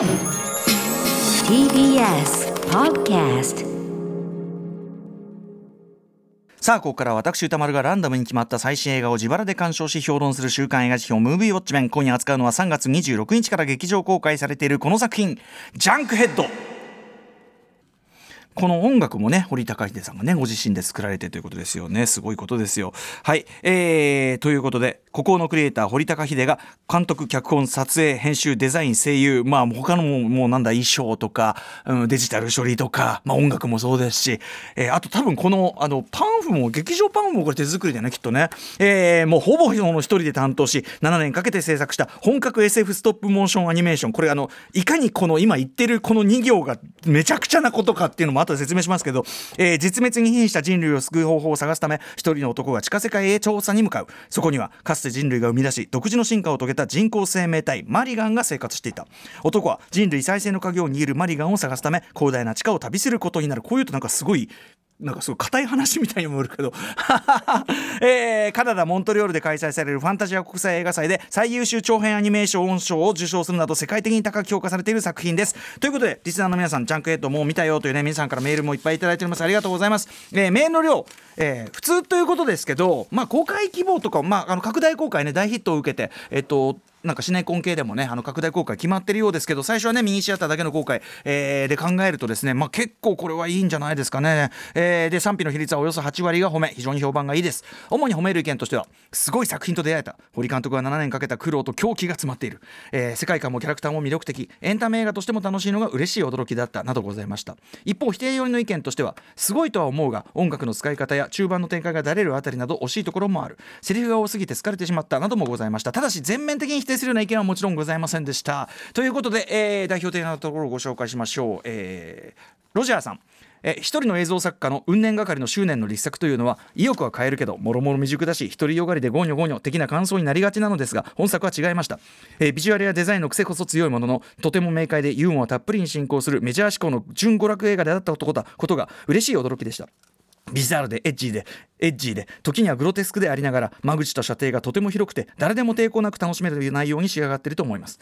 TBS Podcast さあここから私歌丸がランダムに決まった最新映画を自腹で鑑賞し評論する週刊映画辞表ムービーウォッチメン。今夜扱うのは3月26日から劇場公開されているこの作品「ジャンクヘッド」この音楽もね堀高秀さんがねご自身で作られてということですよね。すごいことですよ。はい。えー、ということで孤高のクリエイター堀高秀が監督脚本撮影編集デザイン声優まあ他のももうなんだ衣装とか、うん、デジタル処理とか、まあ、音楽もそうですし、えー、あと多分このあのパンフも劇場パンフもこれ手作りだねきっとね、えー、もうほぼ一人で担当し7年かけて制作した本格 SF ストップモーションアニメーション。これあのいかにこの今言ってるこの2行がめちゃくちゃなことかっていうのも後で説明しますけど、えー、絶滅に瀕した人類を救う方法を探すため一人の男が地下世界へ調査に向かう。そこにはかつて人類が生み出し独自の進化を遂げた人工生命体マリガンが生活していた。男は人類再生の鍵を握るマリガンを探すため広大な地下を旅することになる。こういうとなんかすごいなんかすごい硬い話みたいにもあるけど、えー、カナダ・モントリオールで開催されるファンタジア国際映画祭で最優秀長編アニメーション賞を受賞するなど世界的に高く評価されている作品です。ということでリスナーの皆さんジャンクヘッドもう見たよというね皆さんからメールもいっぱいいただいておりますありがとうございます。えー、メールの量、えー、普通ということですけど、まあ、公開希望とか、まあ、あの拡大公開ね大ヒットを受けて、えっとなんかシネコン系でもねあの拡大公開決まってるようですけど最初はねミニシアターだけの公開、えー、で考えるとですねまあ結構これはいいんじゃないですかね、えー、で賛否の比率はおよそ8割が褒め非常に評判がいいです。主に褒める意見としてはすごい作品と出会えた。堀監督が7年かけた苦労と狂気が詰まっている、えー、世界観もキャラクターも魅力的。エンタメ映画としても楽しいのが嬉しい驚きだった。などございました。一方否定寄りの意見としてはすごいとは思うが音楽の使い方や中盤の展開がだれるあたりなど惜しいところもある。セリフが多すぎて疲れてしまった。などもございました。ただし全面的に定するような意見はもちろんございませんでした。ということで、えー、代表的なところをご紹介しましょう、えー、ロジャーさん。え一人の映像作家の運年係の執念の立作というのは意欲は変えるけどもろもろ未熟だし独りよがりでゴニョゴニョ的な感想になりがちなのですが本作は違いました、え、ビジュアルやデザインの癖こそ強いもののとても明快でユーモアたっぷりに進行するメジャー志向の純娯楽映画であったことが嬉しい驚きでした。ビザールでエッジでエッジーで時にはグロテスクでありながら間口と射程がとても広くて誰でも抵抗なく楽しめる内容に仕上がっていると思います、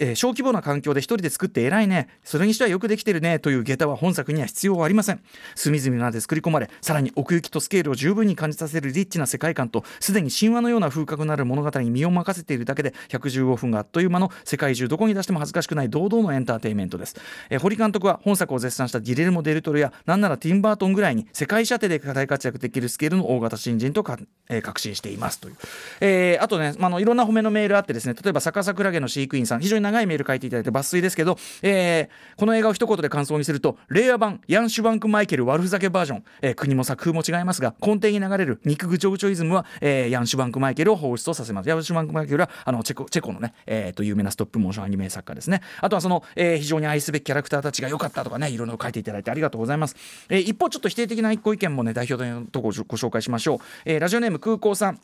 えー、小規模な環境で一人で作って偉いねそれにしてはよくできてるねという下駄は本作には必要はありません。隅々まで作り込まれさらに奥行きとスケールを十分に感じさせるリッチな世界観とすでに神話のような風格のある物語に身を任せているだけで115分があっという間の世界中どこに出しても恥ずかしくない堂々のエンターテインメントです、えー、堀監督は本作を絶賛したギレルモ・デルトルやなんならティンバートンぐらいに世界射程で大活躍できるスケールの大型新人とか、えー、確信していますという、えー、あとね、まあのいろんな褒めのメールあってですね例えば逆さクラゲの飼育員さん非常に長いメール書いていただいて抜粋ですけど、えー、この映画を一言で感想にすると令和版ヤンシュバンクマイケル悪ふざけバージョン、えー、国も作風も違いますが根底に流れる肉ぐちょぐちょイズムは、えー、ヤンシュバンクマイケルを放出させます。ヤンシュバンクマイケルはあのチェコチェコのね、えー、と有名なストップモーションアニメ作家ですね。あとはその、えー、非常に愛すべきキャラクターたちが良かったとかねいろいろ書いていただいてありがとうございます、えー、一方ちょっと否定的なご意見もね代表のところご紹介紹介しましょう、えー、ラジオネーム空港さん。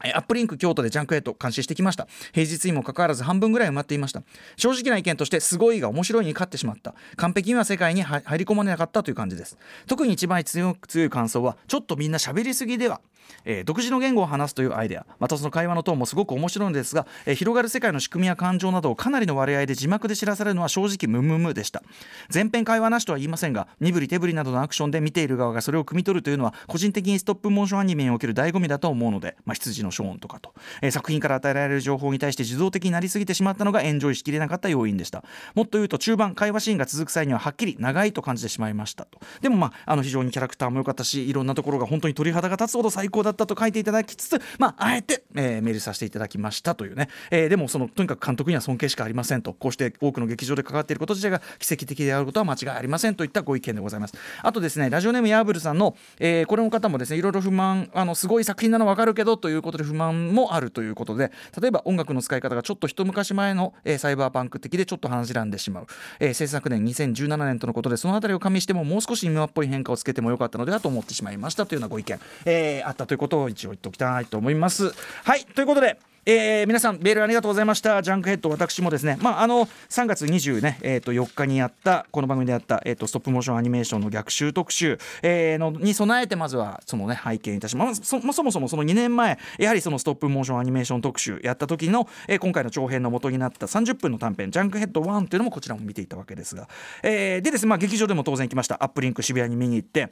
アップリンク京都でジャンクヘッド監視してきました。平日にもかかわらず半分ぐらい埋まっていました。正直な意見としてすごいが面白いに勝ってしまった。完璧には世界に入り込まれなかったという感じです。特に一番強い感想はちょっとみんな喋りすぎではえー、独自の言語を話すというアイデア。またその会話のトーンもすごく面白いのですが、えー、広がる世界の仕組みや感情などをかなりの割合で字幕で知らされるのは正直ムムムでした。全編会話なしとは言いませんが身振り手振りなどのアクションで見ている側がそれを汲み取るというのは個人的にストップモーションアニメにおける醍醐味だと思うので、まあ、羊のショーンとかと、えー、作品から与えられる情報に対して受動的になりすぎてしまったのがエンジョイしきれなかった要因でした。もっと言うと中盤会話シーンが続く際にははっきり長いと感じてしまいましたと。でもまああの非常にキャラクターも良かったしいろんなところが本当に鳥肌が立つほど最高だったと書いていただきつつ、まあ、あえて、えー、メールさせていただきましたというね、えー、でもそのとにかく監督には尊敬しかありませんと。こうして多くの劇場で関わっていること自体が奇跡的であることは間違いありませんといったご意見でございます。あとですねラジオネームヤーブルさんの、えー、これの方もですねいろいろ不満あのすごい作品なの分かるけどということで不満もあるということで例えば音楽の使い方がちょっと一昔前の、えー、サイバーパンク的でちょっと話しらんでしまう、えー、制作年2017年とのことでその辺りを加味してももう少し今っぽい変化をつけてもよかったのではと思ってしまいましたというようなご意見、えー、あったということを一応言っておきたいと思います。はいということでえー、皆さんメールありがとうございました。ジャンクヘッド私もですね。まああの3月20ねえっ、ー、と4日にやったこの番組でやったえ、ー、とストップモーションアニメーションの逆襲特集、えー、のに備えてまずはそのね拝見いたします。そ,、まあ、そもそもその2年前やはりそのストップモーションアニメーション特集やった時の、えー、今回の長編の元になった30分の短編ジャンクヘッド1というのもこちらも見ていたわけですが、えー、でですねまあ劇場でも当然来ました。アップリンク渋谷に見に行って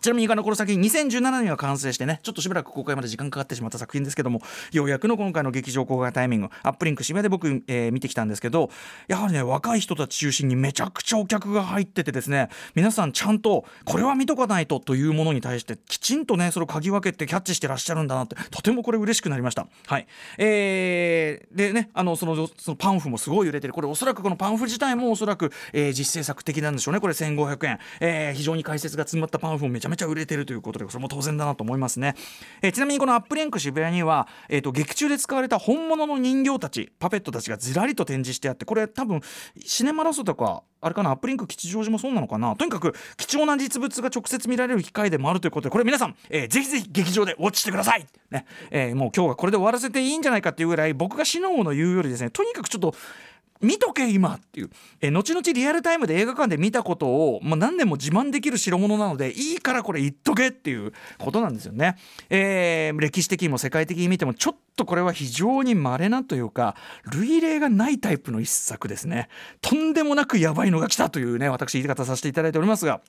ちなみにこの作品2017年には完成してねちょっとしばらく公開まで時間かかってしまった作品ですけどもようやくの今回の劇場公開タイミングアップリンク渋谷で僕、えー、見てきたんですけどやはりね若い人たち中心にめちゃくちゃお客が入っててですね皆さんちゃんとこれは見とかないとというものに対してきちんとねそれを嗅ぎ分けてキャッチしてらっしゃるんだなってとてもこれ嬉しくなりました。はい。えー、でねあのそのそのパンフもすごい売れてる。これおそらくこのパンフ自体もおそらく、えー、実製作的なんでしょうね。これ1500円、えー、非常に解説が詰まったパンフもめちゃめちゃちゃ売れてるということでそれも当然だなと思いますね、えー、ちなみにこのアップリンク渋谷には、えーと、劇中で使われた本物の人形たちパペットたちがずらりと展示してあってこれ多分シネマラソとかあれかなアップリンク吉祥寺もそうなのかな。とにかく貴重な実物が直接見られる機会でもあるということでこれ皆さん、えー、ぜひぜひ劇場でウォッチしてください、ね。えー、もう今日はこれで終わらせていいんじゃないかっていうぐらい僕が死のうの言うよりですねとにかくちょっと見とけ今っていう。え後々リアルタイムで映画館で見たことを、まあ、何年も自慢できる代物なのでいいからこれ言っとけっていうことなんですよね、えー、歴史的にも世界的に見てもちょっとこれは非常に稀なというか類例がないタイプの一作ですね。とんでもなくやばいのが来たというね私言い方させていただいておりますが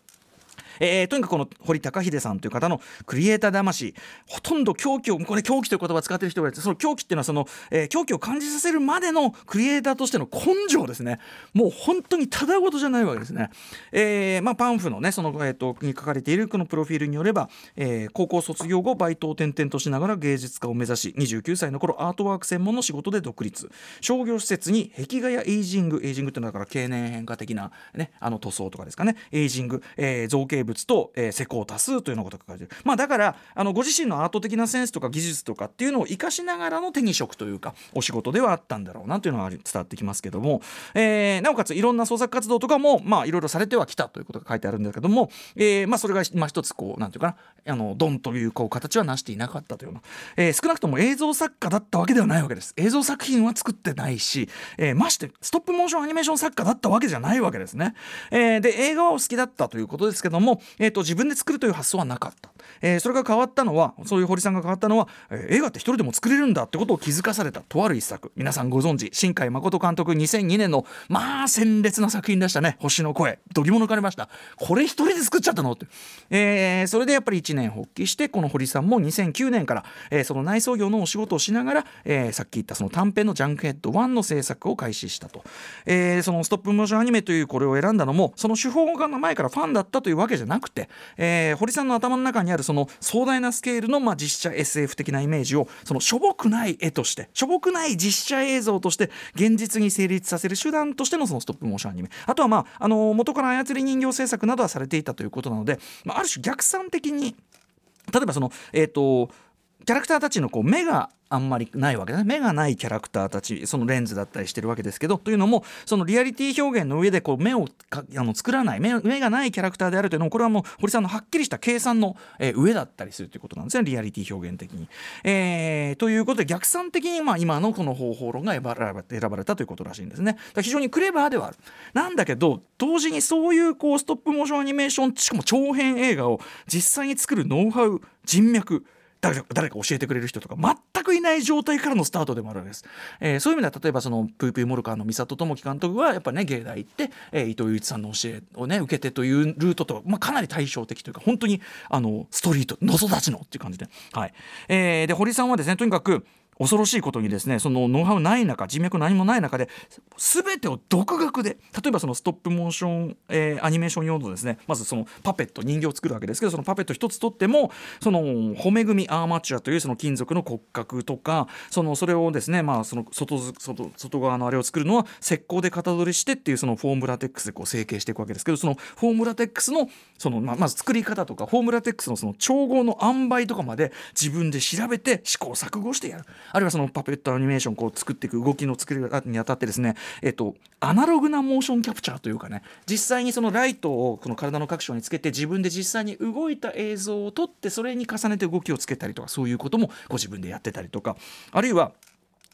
えー、とにかくこの堀高秀さんという方のクリエイター魂ほとんど狂気をこれ狂気という言葉を使ってる人がいてその狂気っていうのはその、えー、狂気を感じさせるまでのクリエイターとしての根性ですね。もう本当にただごとじゃないわけですね、えーまあ、パンフのねその、えーと、に書かれているこのプロフィールによれば、えー、高校卒業後バイトを転々としながら芸術家を目指し29歳の頃アートワーク専門の仕事で独立。商業施設に壁画やエイジングエイジングっていうのはだから経年変化的な、ね、あの塗装とかですかね。エイジング、えー、造形物と、えー、施工多数というようなことが書かれている、まあ、だからあのご自身のアート的なセンスとか技術とかっていうのを生かしながらの手に職というかお仕事ではあったんだろうなというのは伝わってきますけども、えー、なおかついろんな創作活動とかもまあいろいろされてはきたということが書いてあるんだけども、えー、まあそれがまあ一つこうなんていうかなあのドンというこう形は成していなかったというような、えー、少なくとも映像作家だったわけではないわけです。映像作品は作ってないし、えー、ましてストップモーションアニメーション作家だったわけじゃないわけですね、えー、で映画はお好きだったということですけども、えーと、自分で作るという発想はなかった、えー、それが変わったのはそういう堀さんが変わったのは、えー、映画って一人でも作れるんだってことを気づかされたとある一作。皆さんご存知新海誠監督2002年のまあ鮮烈な作品でしたね。星の声。どぎも抜かれました。これ一人で作っちゃったの？って、えー、それでやっぱり一年発起してこの堀さんも2009年から、えー、その内装業のお仕事をしながら、えー、さっき言ったその短編のジャンクヘッド1の制作を開始したと、えー、そのストップモーションアニメというこれを選んだのもその手法が前からファンだったというわけじゃない。なくて、えー、堀さんの頭の中にあるその壮大なスケールの、まあ、実写 SF 的なイメージをそのしょぼくない絵としてしょぼくない実写映像として現実に成立させる手段としてのそのストップモーションアニメ。あとはまああの元から操り人形制作などはされていたということなので、まあ、ある種逆算的に例えばそのえっ、ー、とキャラクターたちのこう目があんまりないわけですね目がないキャラクターたちそのレンズだったりしてるわけですけどというのもそのリアリティ表現の上でこう目をあの作らない目がないキャラクターであるというのもこれはもう堀さんのはっきりした計算の、えー、上だったりするということなんですねリアリティ表現的に。えー、ということで逆算的にまあ今のこの方法論が選ば選ばれたということらしいんですね。非常にクレバーではある。なんだけど同時にそういうこうストップモーションアニメーションしかも長編映画を実際に作るノウハウ人脈誰か教えてくれる人とか全くいない状態からのスタートでもあるわけです、えー、そういう意味では例えばそのプープーモルカーの美里智樹監督はやっぱね芸大行って、えー、伊藤祐一さんの教えをね受けてというルートと、まあ、かなり対照的というか本当にあのストリートのそ立ちのっていう感じで,、はい。えー、で堀さんはですねとにかく恐ろしいことにですねそのノウハウない中人脈何もない中で全てを独学で例えばそのストップモーション、えー、アニメーション用のですねまずそのパペット人形を作るわけですけどそのパペット一つとってもその骨組みアーマチュアというその金属の骨格とかそのそれをですねまあその外外外側のあれを作るのは石膏で型取りしてっていうそのフォームラテックスでこう成形していくわけですけどそのフォームラテックスのそのまあまず作り方とかフォームラテックスのその調合の塩梅とかまで自分で調べて試行錯誤してやる。あるいはそのパペットアニメーションこう作っていく動きの作りにあたってですね、えっと、アナログなモーションキャプチャーというかね。実際にそのライトをこの体の各所につけて自分で実際に動いた映像を撮ってそれに重ねて動きをつけたりとかそういうこともご自分でやってたりとかあるいは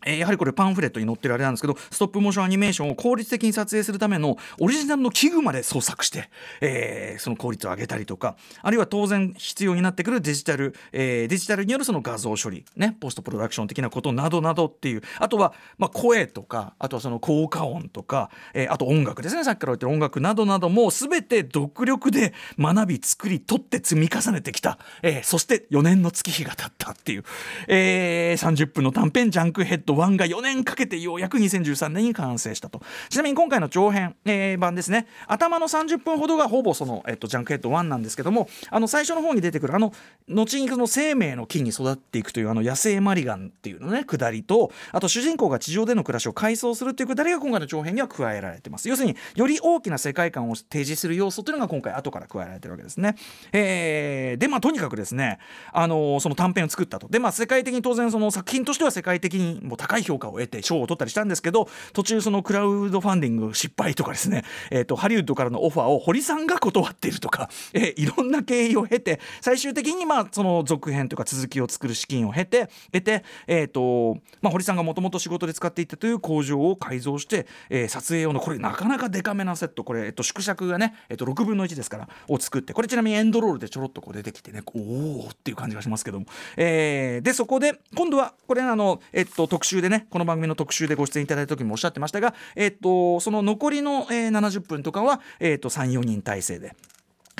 えーやはりこれパンフレットに載ってるあれなんですけどストップモーションアニメーションを効率的に撮影するためのオリジナルの器具まで創作して、えーその効率を上げたりとかあるいは当然必要になってくるデジタル、えーデジタルによるその画像処理ねポストプロダクション的なことなどなどっていうあとは、まあ、声とかあとはその効果音とか、えーあと音楽ですね。さっきから言ってる音楽などなども全て独力で学び作り取って積み重ねてきた、えーそして4年の月日が経ったっていう、えー30分の短編「ジャンクヘッド1」が4年かけてようやく2013年に完成したと。ちなみに今回の長編、えー版ですね。頭の30分ほどがほぼその、えっとジャンクヘッド1なんですけどもあの最初の方に出てくるあの後にその生命の木に育っていくというあの野生マリガンっていうのね下りとあと主人公が地上での暮らしを改装するっていう下りが今回の長編には加えられてます。要するにより大きな世界観を提示する要素というのが今回後から加えられてるわけですね、えーでまあとにかくですねあのその短編を作ったと。でまあ世界的に当然その作品としては世界的にも高い評価を得て賞を取ったりしたんですけど途中そのクラウドファンディング失敗とかですね、えー、とハリウッドからのオファーを堀さんが断っているとか、えーいろんな経緯を経て最終的にまあその続編とか続きを作る資金を経て得て、えーとまあ、堀さんがもともと仕事で使っていたという工場を改造して、えー撮影用のこれなかなかデカめなセット。これ、えっと縮尺がね、えっと6分の1ですからを作ってこれちなみにエンドロールでちょろっとこう出てきてねおおっていう感じがしますけども、えーでそこで今度はこれあの、えっと、特集でねこの番組の特集でご出演いただいた時もおっしゃってましたが、えっと、その残りの、えー70分とかは、えっと、34人体制で。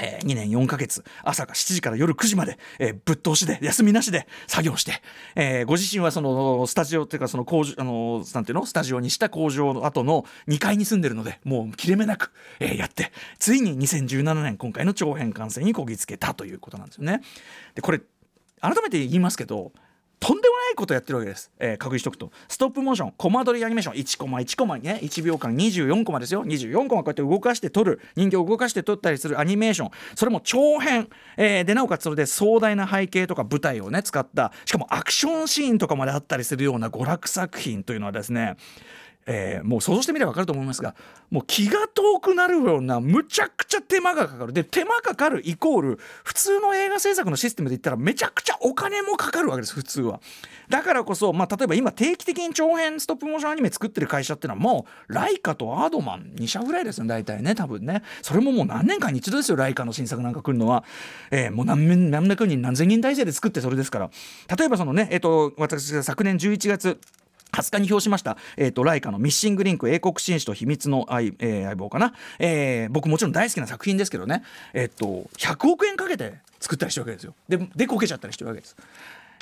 えー2年4ヶ月朝が7時から夜9時まで、えーぶっ通しで休みなしで作業して、えーご自身はそのスタジオっていうかその工場あのなんていうの？スタジオにした工場の後の2階に住んでるのでもう切れ目なく、えーやってついに2017年今回の長編完成にこぎつけたということなんですよね。でこれ改めて言いますけどとんでもないことやってるわけです、えー確認しておくと。ストップモーションコマ撮りアニメーション。1コマ1コマね。1秒間24コマですよ。24コマこうやって動かして撮る。人形を動かして撮ったりするアニメーション。それも長編、えーでなおかつそれで壮大な背景とか舞台をね使った。しかもアクションシーンとかまであったりするような娯楽作品というのはですねえーもう想像してみれば分かると思いますがもう気が遠くなるようなむちゃくちゃ手間がかかる。で手間かかるイコール普通の映画制作のシステムで言ったらめちゃくちゃお金もかかるわけです普通は。だからこそ、まあ、例えば今定期的に長編ストップモーションアニメ作ってる会社ってのはもうライカとアードマン2社ぐらいですよ大体ね多分ね。それももう何年間に一度ですよライカの新作なんか来るのは、えーもう何何百人何千人体制で作ってそれですから。例えばそのねえっ、と私が昨年11月20日に表しました、えー、とライカの「ミッシングリンク英国紳士と秘密の相,、えー相棒」かな、えー僕もちろん大好きな作品ですけどね、えー、と100億円かけて作ったりしてるわけですよ。ででこけちゃったりしてるわけです。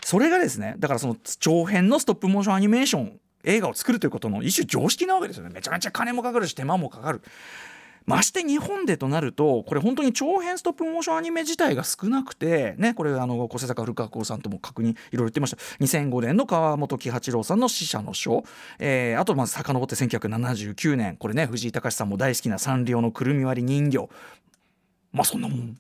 それがですねだからその長編のストップモーションアニメーション映画を作るということの一種常識なわけですよね。めちゃめちゃ金もかかるし手間もかかる。まして日本でとなるとこれ本当に長編ストップモーションアニメ自体が少なくてねこれあの小瀬坂古川光さんとも確認いろいろ言ってました。2005年の川本喜八郎さんの死者の書、えーあとまず遡って1979年。これね藤井隆さんも大好きなサンリオのくるみ割り人形。まあそんなもん。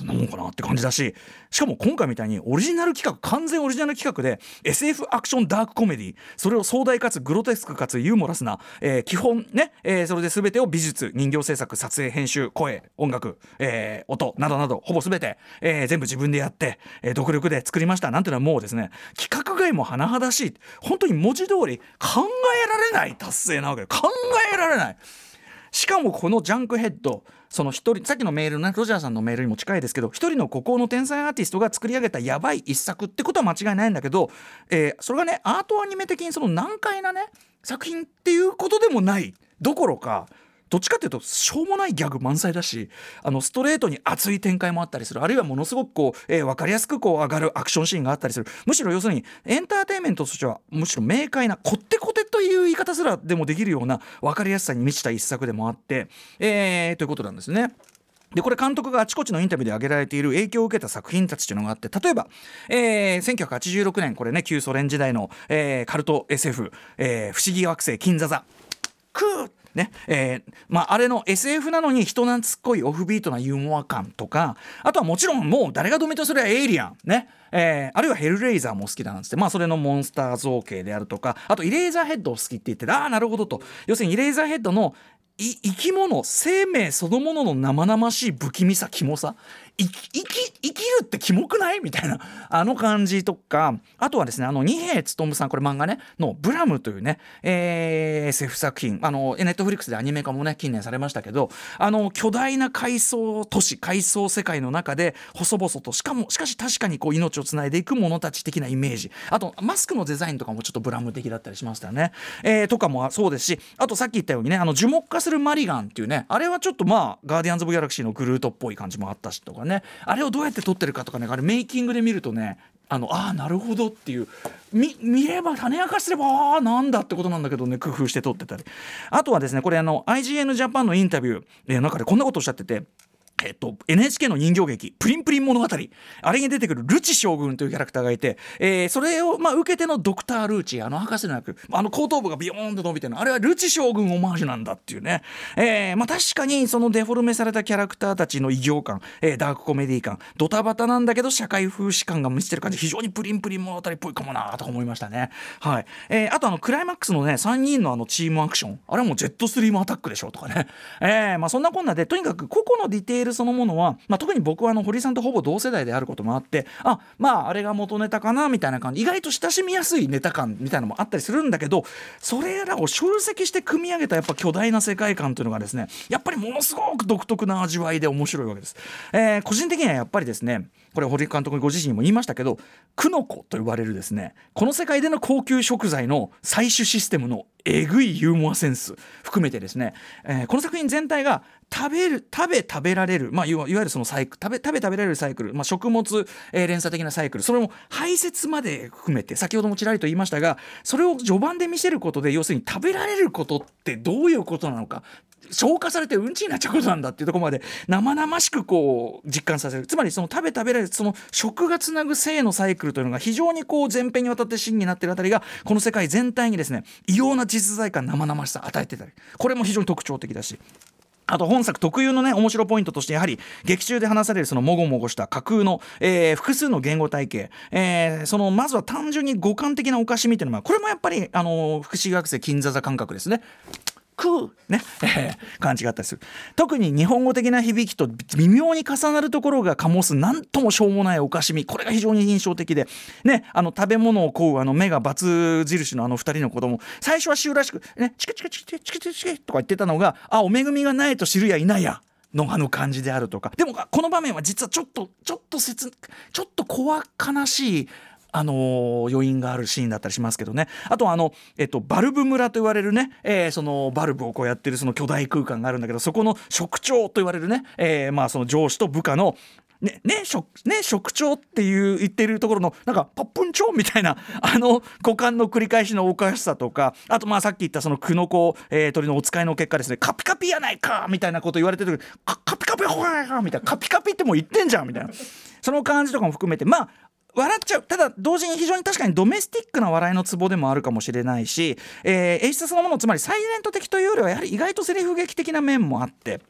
そんなもんかなって感じだししかも今回みたいにオリジナル企画完全オリジナル企画で SF アクションダークコメディそれを壮大かつグロテスクかつユーモラスな、えー基本ね、えーそれで全てを美術人形制作撮影編集声音楽、えー音などなどほぼ全て、えー全部自分でやって、えー独力で作りましたなんていうのはもうですね企画外も甚だしい本当に文字通り考えられない達成なわけで考えられない。しかもこのジャンクヘッドその一人さっきのメールねロジャーさんのメールにも近いですけど一人の孤高の天才アーティストが作り上げたやばい一作ってことは間違いないんだけど、えーそれがねアートアニメ的にその難解なね作品っていうことでもないどころかどっちかっていうとしょうもないギャグ満載だしあのストレートに熱い展開もあったりする。あるいはものすごくこう、えー分かりやすくこう上がるアクションシーンがあったりする。むしろ要するにエンターテインメントとしてはむしろ明快なこってこてという言い方すらでもできるような分かりやすさに満ちた一作でもあって、えーということなんですね。でこれ監督があちこちのインタビューで挙げられている影響を受けた作品たちというのがあって例えば、えー1986年これね旧ソ連時代の、えーカルト SF、えー不思議惑星金座座。クーね。えーまあ、あれの SF なのに人懐っこいオフビートなユーモア感とかあとはもちろんもう誰が止めとすればエイリアンね。えーあるいはヘルレイザーも好きだなんつって、まあ、それのモンスター造形であるとかあとイレーザーヘッドを好きって言ってああなるほどと。要するにイレーザーヘッドの生き物生命そのものの生々しい不気味さキモさ。生き生きるってキモくない？みたいな。あの感じとか。あとはですねあの二平勉さんこれ漫画ね？の「ブラム」というね、えー、SF 作品。あのネットフリックスでアニメ化もね近年されましたけどあの巨大な階層都市階層世界の中で細々としかもしかし確かにこう命をつないでいく者たち的なイメージ。あとマスクのデザインとかもちょっとブラム的だったりしましたよね、えー、とかもそうですしあとさっき言ったようにねあの樹木化するマリガンっていうねあれはちょっとまあガーディアンズ・オブ・ギャラクシーのグルートっぽい感じもあったしとかね。ね。あれをどうやって撮ってるかとかねあれメイキングで見るとねあのあなるほどっていう見見れば種明かしすればああなんだってことなんだけどね工夫して撮ってたり。あとはですねこれあの IGN ジャパンのインタビューの中でこんなことおっしゃっててえっと、NHK の人形劇「プリンプリン物語」あれに出てくるルチ将軍というキャラクターがいて、えー、それを、まあ、受けてのドクター・ルーチあの博士の役あの後頭部がビヨーンと伸びてる。のあれはルチ将軍オマージュなんだっていうね、えーまあ、確かにそのデフォルメされたキャラクターたちの異形感、えー、ダークコメディ感ドタバタなんだけど社会風刺感が満ちてる感じ非常にプリンプリン物語っぽいかもなと思いましたね。はい。えー、あとあのクライマックスのね3人のあのチームアクションあれはもうジェットスリームアタックでしょとかね、えーまあ、そんなこんなでとにかく個々のディテールそのものはまあ、特に僕はあの堀さんとほぼ同世代であることもあってあまああれが元ネタかなみたいな感じ意外と親しみやすいネタ感みたいなのもあったりするんだけどそれらを集積して組み上げたやっぱ巨大な世界観というのがですねやっぱりものすごく独特な味わいで面白いわけです。えー、個人的にはやっぱりですねこれ堀監督ご自身にも言いましたけどクノコと呼ばれるですねこの世界での高級食材の採取システムのえぐいユーモアセンス含めてですね、えー、この作品全体が食べる食べ食べられる、まあ、いわゆるそのサイクル食べ食べ食べられるサイクル、まあ、食物、えー、連鎖的なサイクル。それも排泄まで含めて先ほどもちらりと言いましたがそれを序盤で見せることで要するに食べられることってどういうことなのか。消化されてうんちになっちゃうことなんだっていうところまで生々しくこう実感させる。つまりその食べ食べられるその食がつなぐ性のサイクルというのが非常にこう前編にわたって真になってるあたりがこの世界全体にですね異様な実在感生々しさ与えてたりこれも非常に特徴的だし。あと本作特有のね面白ポイントとしてやはり劇中で話されるそのもごもごした架空の、えー、複数の言語体系、えー、そのまずは単純に五感的なおかしみというのはこれもやっぱりあの福祉学生金座座感覚ですね。く。ね、えー、感じがあったりする。特に日本語的な響きと微妙に重なるところが醸す何ともしょうもないおかしみ。これが非常に印象的で。ね。あの食べ物を食うあの目がバツ印のあの2人の子供最初は週らしくねチクチクチクチクチクチクとか言ってたのがあお恵みがないと知るやいないやのあの感じであるとかでもこの場面は実はちょっとちょっと切ちょっと怖悲しいあの、余韻があるシーンだったりしますけどねあとあの、えっと、バルブ村と言われるね、えー、そのバルブをこうやってるその巨大空間があるんだけどそこの職長と言われるね、えー、まあその上司と部下のね、ね、職、ね、職長っていう言ってるところの、なんか、ポップンチョみたいな、あの、股間の繰り返しのおかしさとか、あと、まあ、さっき言ったその、クノコ、えー、鳥のお使いの結果ですね、カピカピやないかみたいなこと言われてるカピカピほらみたいな、カピカピってもう言ってんじゃんみたいな。その感じとかも含めて、まあ、笑っちゃうただ同時に非常に確かにドメスティックな笑いのツボでもあるかもしれないし、えー、演出そのものつまりサイレント的というよりはやはり意外とセリフ劇的な面もあって。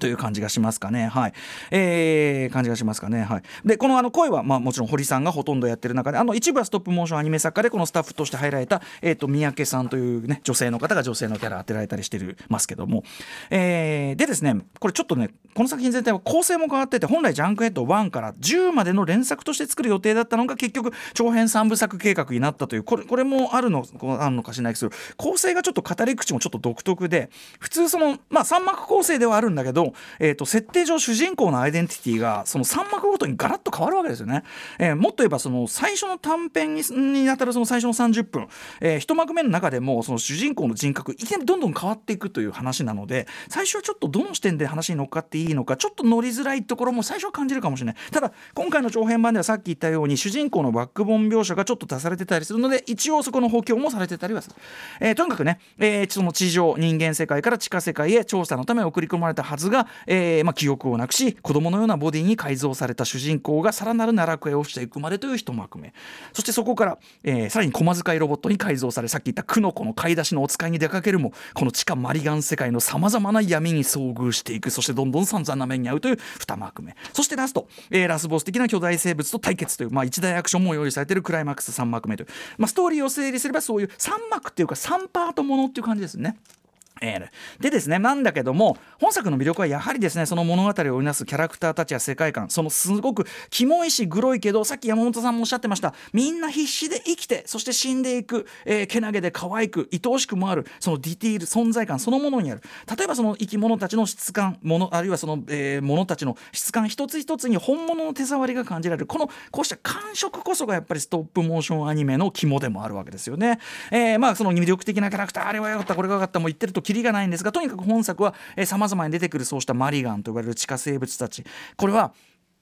という感じがしますかね。はい。えー、感じがしますかね。はい。で、このあの声は、まあもちろん堀さんがほとんどやってる中で、あの一部はストップモーションアニメ作家で、このスタッフとして入られた、えっ、ー、と、三宅さんというね、女性の方が女性のキャラ当てられたりしてるますけども。えー、でですね、これちょっとね、この作品全体は構成も変わってて、本来ジャンクヘッド1から10までの連作として作る予定だったのが、結局、長編3部作計画になったという、これ、これもあるの、あるのかしれないですけど、構成がちょっと語り口もちょっと独特で、普通その、まあ3幕構成ではあるんだけど、え、ー、と、設定上主人公のアイデンティティがその3幕ごとにガラッと変わるわけですよね。えー、もっと言えばその最初の短編ににあたるその最初の30分、えー、1幕目の中でもその主人公の人格いきなりどんどん変わっていくという話なので最初はちょっとどの視点で話に乗っかっていいのかちょっと乗りづらいところも最初は感じるかもしれない。ただ今回の長編版ではさっき言ったように主人公のバックボン描写がちょっと足されてたりするので一応そこの補強もされてたりはする、えー、とにかくね、えー、その地上人間世界から地下世界へ調査のため送り込まれたはずが、えーまあ、記憶をなくし子供のようなボディに改造された主人公がさらなる奈落へ落ちていくまでという一幕目。そしてそこから、えー、さらに駒使いロボットに改造されさっき言ったクノコの買い出しのお使いに出かけるもこの地下マリガン世界のさまざまな闇に遭遇していく。そしてどんどん散々な目に遭うという2幕目。そしてラスト、えー、ラスボス的な巨大生物と対決という、まあ、一大アクションも用意されているクライマックス3幕目という、まあ、ストーリーを整理すればそういう3幕っていうか3パートものっていう感じですね。えーでですねなんだけども本作の魅力はやはりですねその物語を織りなすキャラクターたちや世界観そのすごくキモいしグロいけどさっき山本さんもおっしゃってましたみんな必死で生きてそして死んでいく、えー、けなげで可愛く愛おしくもあるそのディティール存在感そのものにある例えばその生き物たちの質感ものあるいはその、えー、物たちの質感一つ一つに本物の手触りが感じられるこのこうした感触こそがやっぱりストップモーションアニメの肝でもあるわけですよね。えー、まあその魅力的なキャラクターあれはよかったこれがよかったもう言ってるとキリがないんですがとにかく本作はさまざまに出てくるそうしたマリガンと呼ばれる地下生物たちこれは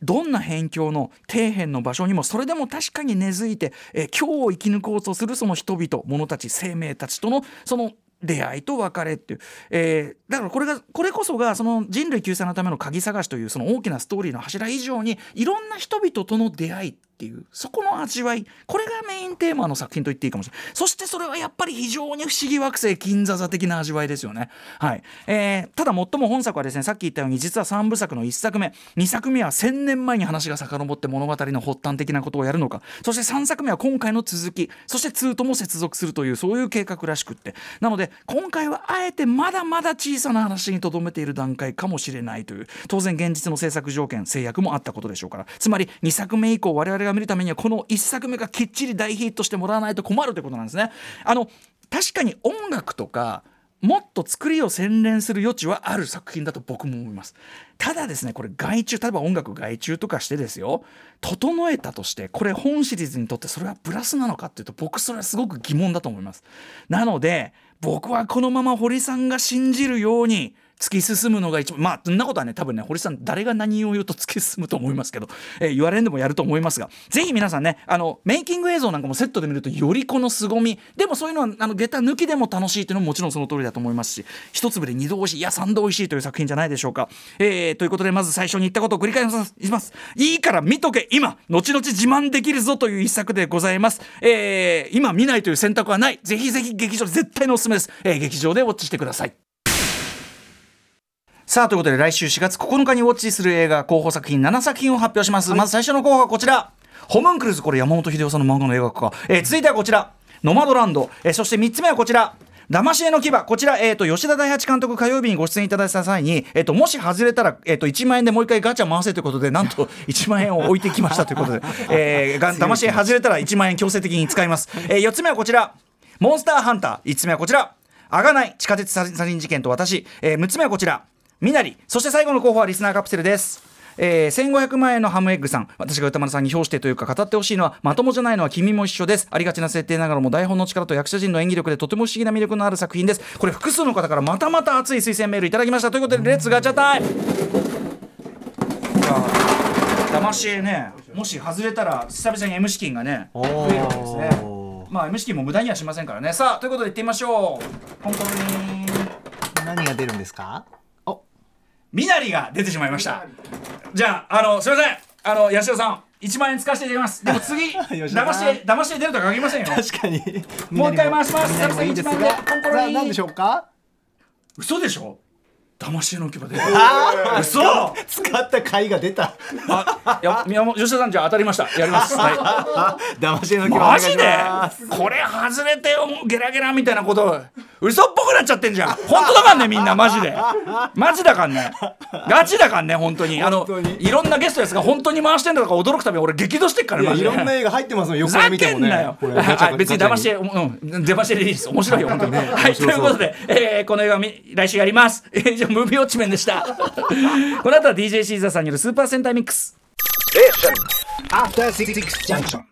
どんな辺境の底辺の場所にもそれでも確かに根付いて、え今日を生き抜こうとするその人々者たち生命たちとのその出会いと別れっていう、えー、だからこれがこれこそがその人類救済のための鍵探しというその大きなストーリーの柱以上にいろんな人々との出会いっていうそこの味わいこれがメインテーマの作品と言っていいかもしれない。そしてそれはやっぱり非常に不思議惑星金座座的な味わいですよね。はい。えー、ただ最も本作はですねさっき言ったように実は3部作の1作目。2作目は1000年前に話が遡って物語の発端的なことをやるのか。そして3作目は今回の続き。そして2とも接続するというそういう計画らしくって。なので今回はあえてまだまだ小さな話にとどめている段階かもしれないという当然現実の制作条件制約もあったことでしょうから。つまり2作目以降我々が見るためにはこの1作目がきっちり大ヒットしてもらわないと困るということなんですね。あの確かに音楽とかもっと作りを洗練する余地はある作品だと僕も思います。ただですねこれ外注例えば音楽外注とかしてですよ。整えたとしてこれ本シリーズにとってそれはプラスなのかっていうと僕それはすごく疑問だと思います。なので僕はこのまま堀さんが信じるように突き進むのが一番まあそんなことはね多分ね堀さん誰が何を言うと突き進むと思いますけど、えー、言われんでもやると思いますがぜひ皆さんねあのメイキング映像なんかもセットで見るとよりこの凄みでもそういうのはあの下駄抜きでも楽しいというのももちろんその通りだと思いますし一粒で二度おいしいいや三度おいしいという作品じゃないでしょうか、えー、ということでまず最初に言ったことを繰り返します。いいから見とけ今。後々自慢できるぞという一作でございます、えー、今見ないという選択はない。ぜひぜひ劇場絶対のおすすめです、えー、劇場でウォッチしてください。さあということで来週4月9日にウォッチする映画候補作品7作品を発表します、はい、まず最初の候補はこちら。ホムンクルズ。これ山本秀夫さんの漫画の映画化か、えー、続いてはこちら。ノマドランド、えー、そして3つ目はこちら。騙し絵の牙。こちら、えーと、吉田大八監督火曜日にご出演いただいた際に、えーと、もし外れたら、えーと、1万円でもう一回ガチャ回せということでなんと1万円を置いてきました。ということで、えー、が騙し絵外れたら1万円強制的に使います、えー、4つ目はこちら。モンスターハンター。5つ目はこちら。あがない地下鉄サリン事件と私、えー、6つ目はこちらミナリ。そして最後の候補はリスナーカプセルです。えー、1500万円のハムエッグさん。私が宇多丸さんに評してというか語ってほしいのはまともじゃないのは君も一緒です。ありがちな設定ながらも台本の力と役者陣の演技力でとても不思議な魅力のある作品です。これ複数の方からまたまた熱い推薦メールいただきました。ということで Let's ガチャタイム騙し絵ね。もし外れたら久々に M 資金がね増えるわけですね。まあ M 資金も無駄にはしませんからね。さあということでいってみましょう。本当に。何が出るんですか？みなりが出てしまいました。じゃああのすいません。あの八代さん1万円使わせていただきます。でも次 騙して騙して出るとは限りませんよ。確かに。もう一回回します。久々に1万円でコンコロ何でしょうか？嘘でしょ？騙しの牙で。嘘。使った貝が出た。あいや宮本吉田さんじゃ当たりました。やります。はい。騙しの牙マジで？これ外れてよゲラゲラみたいなこと。嘘っぽくなっちゃってんじゃん。本当だかんねみんな。マジで。マジだかんね。ガチだかんね本当に。あのいろんなゲストですが本当に回してんだとか驚くたび俺激怒してっからいろんな映画入ってますもん。横で見てもね。別に騙しうん出ましでいいです面白いよ本当に。はいということでえこの映画来週やります。えじゃムービーウォッチメンでしたこの後は DJ シーザーさんによるスーパー戦隊ミックスえ After 66 junction.